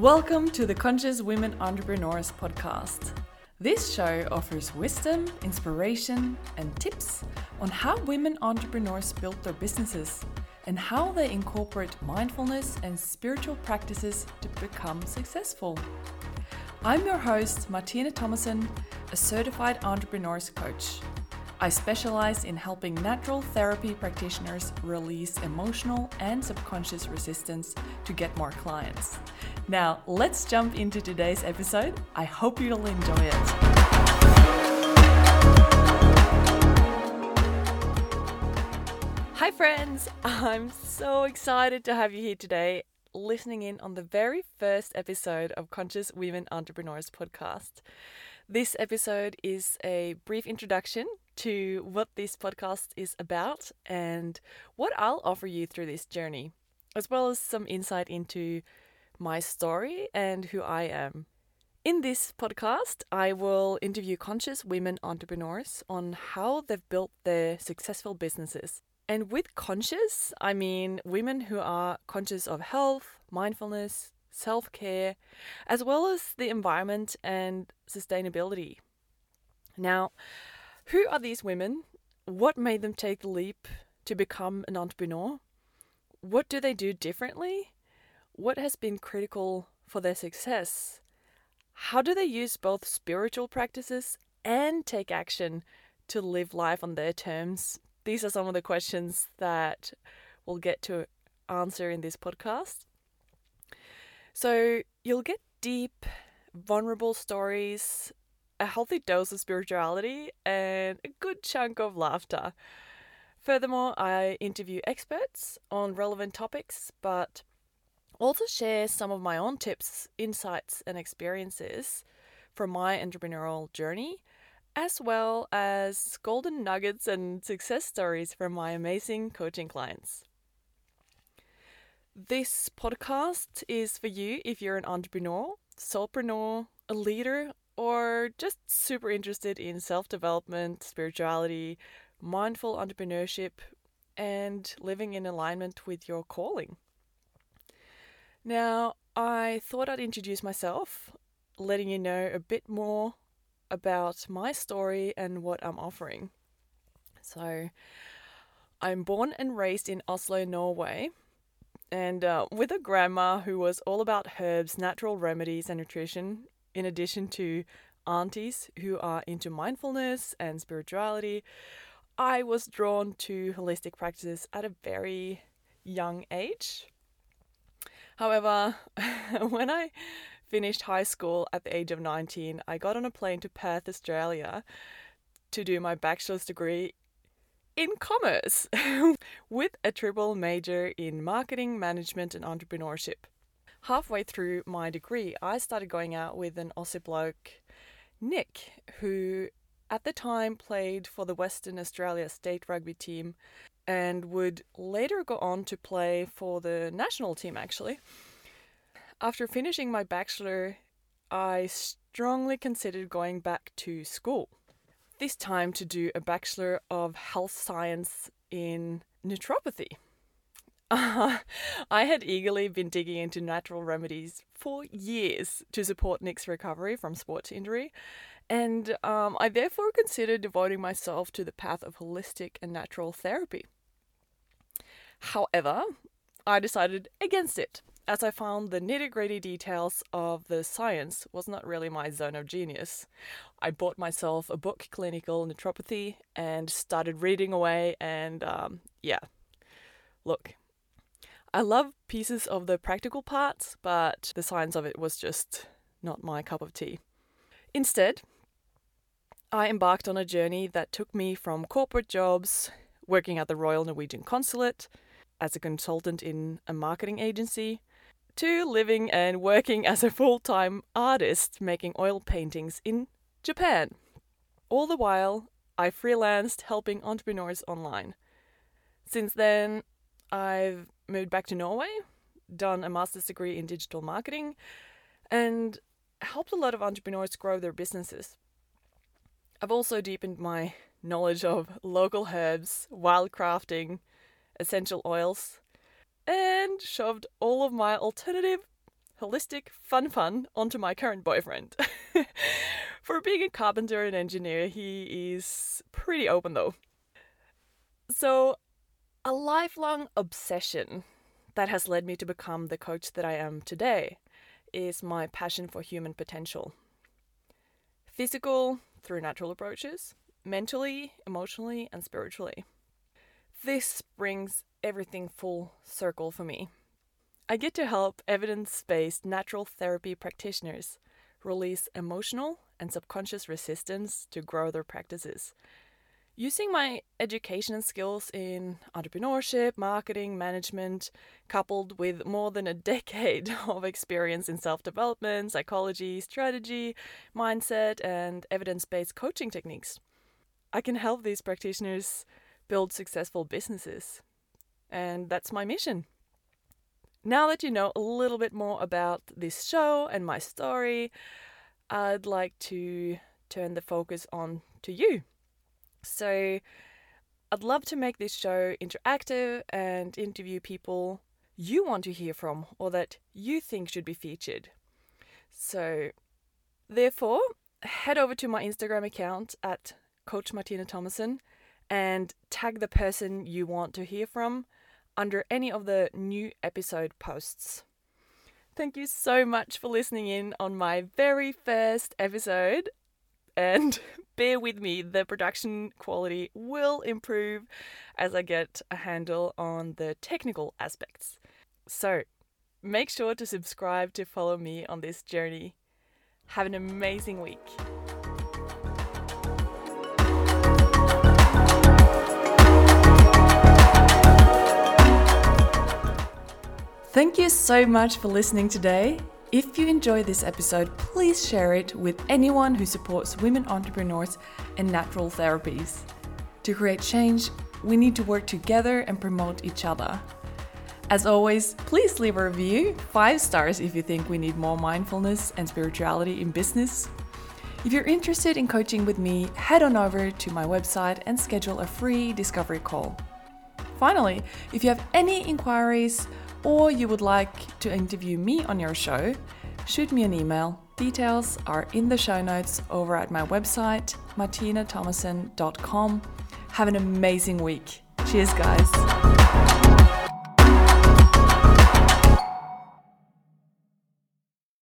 Welcome to the Conscious Women Entrepreneurs podcast. This show offers wisdom, inspiration, and tips on how women entrepreneurs build their businesses and how they incorporate mindfulness and spiritual practices to become successful. I'm your host, Martine Thomassen, a certified entrepreneurs coach. I specialize in helping natural therapy practitioners release emotional and subconscious resistance to get more clients. Now, let's jump into today's episode. I hope you'll enjoy it. Hi, friends! I'm so excited to have you here today, listening in on the very first episode of Conscious Women Entrepreneurs podcast. This episode is a brief introduction to what this podcast is about and what I'll offer you through this journey, as well as some insight into my story and who I am. In this podcast, I will interview conscious women entrepreneurs on how they've built their successful businesses. And with conscious, I mean women who are conscious of health, mindfulness, self care, as well as the environment and sustainability. Now, who are these women? What made them take the leap to become an entrepreneur? What do they do differently? What has been critical for their success? How do they use both spiritual practices and take action to live life on their terms? These are some of the questions that we'll get to answer in this podcast. So, you'll get deep, vulnerable stories a healthy dose of spirituality, and a good chunk of laughter. Furthermore, I interview experts on relevant topics, but also share some of my own tips, insights, and experiences from my entrepreneurial journey, as well as golden nuggets and success stories from my amazing coaching clients. This podcast is for you if you're an entrepreneur, soulpreneur, a leader, or just super interested in self development, spirituality, mindful entrepreneurship, and living in alignment with your calling. Now, I thought I'd introduce myself, letting you know a bit more about my story and what I'm offering. So, I'm born and raised in Oslo, Norway, and uh, with a grandma who was all about herbs, natural remedies, and nutrition in addition to aunties who are into mindfulness and spirituality, I was drawn to holistic practices at a very young age. However, when I finished high school at the age of 19, I got on a plane to Perth, Australia to do my bachelor's degree in commerce with a triple major in marketing, management, and entrepreneurship halfway through my degree, I started going out with an Aussie bloke, Nick, who at the time played for the Western Australia state rugby team and would later go on to play for the national team actually. After finishing my bachelor, I strongly considered going back to school. This time to do a Bachelor of Health Science in Naturopathy. I had eagerly been digging into natural remedies for years to support Nick's recovery from sports injury, and um, I therefore considered devoting myself to the path of holistic and natural therapy. However, I decided against it, as I found the nitty gritty details of the science was not really my zone of genius. I bought myself a book, Clinical Naturopathy, and started reading away, and um, yeah. Look, I love pieces of the practical parts, but the science of it was just not my cup of tea. Instead, I embarked on a journey that took me from corporate jobs, working at the Royal Norwegian Consulate, as a consultant in a marketing agency, to living and working as a full time artist making oil paintings in Japan. All the while, I freelanced helping entrepreneurs online. Since then, I've moved back to Norway, done a master's degree in digital marketing, and helped a lot of entrepreneurs grow their businesses. I've also deepened my knowledge of local herbs, wild crafting, essential oils, and shoved all of my alternative holistic fun fun onto my current boyfriend. For being a carpenter and engineer, he is pretty open though. So, a lifelong obsession that has led me to become the coach that I am today is my passion for human potential. Physical through natural approaches, mentally, emotionally, and spiritually. This brings everything full circle for me. I get to help evidence based natural therapy practitioners release emotional and subconscious resistance to grow their practices. Using my education and skills in entrepreneurship, marketing, management, coupled with more than a decade of experience in self development, psychology, strategy, mindset, and evidence based coaching techniques, I can help these practitioners build successful businesses. And that's my mission. Now that you know a little bit more about this show and my story, I'd like to turn the focus on to you. So, I'd love to make this show interactive and interview people you want to hear from or that you think should be featured. So, therefore, head over to my Instagram account at Coach Martine Thomassen and tag the person you want to hear from under any of the new episode posts. Thank you so much for listening in on my very first episode. And bear with me, the production quality will improve as I get a handle on the technical aspects. So, make sure to subscribe to follow me on this journey. Have an amazing week. Thank you so much for listening today. If you enjoy this episode, please share it with anyone who supports women entrepreneurs and natural therapies. To create change, we need to work together and promote each other. As always, please leave a review, five stars if you think we need more mindfulness and spirituality in business. If you're interested in coaching with me, head on over to my website and schedule a free discovery call. Finally, if you have any inquiries or you would like to interview me on your show, shoot me an email. Details are in the show notes over at my website, martinethomassen.com. Have an amazing week. Cheers, guys.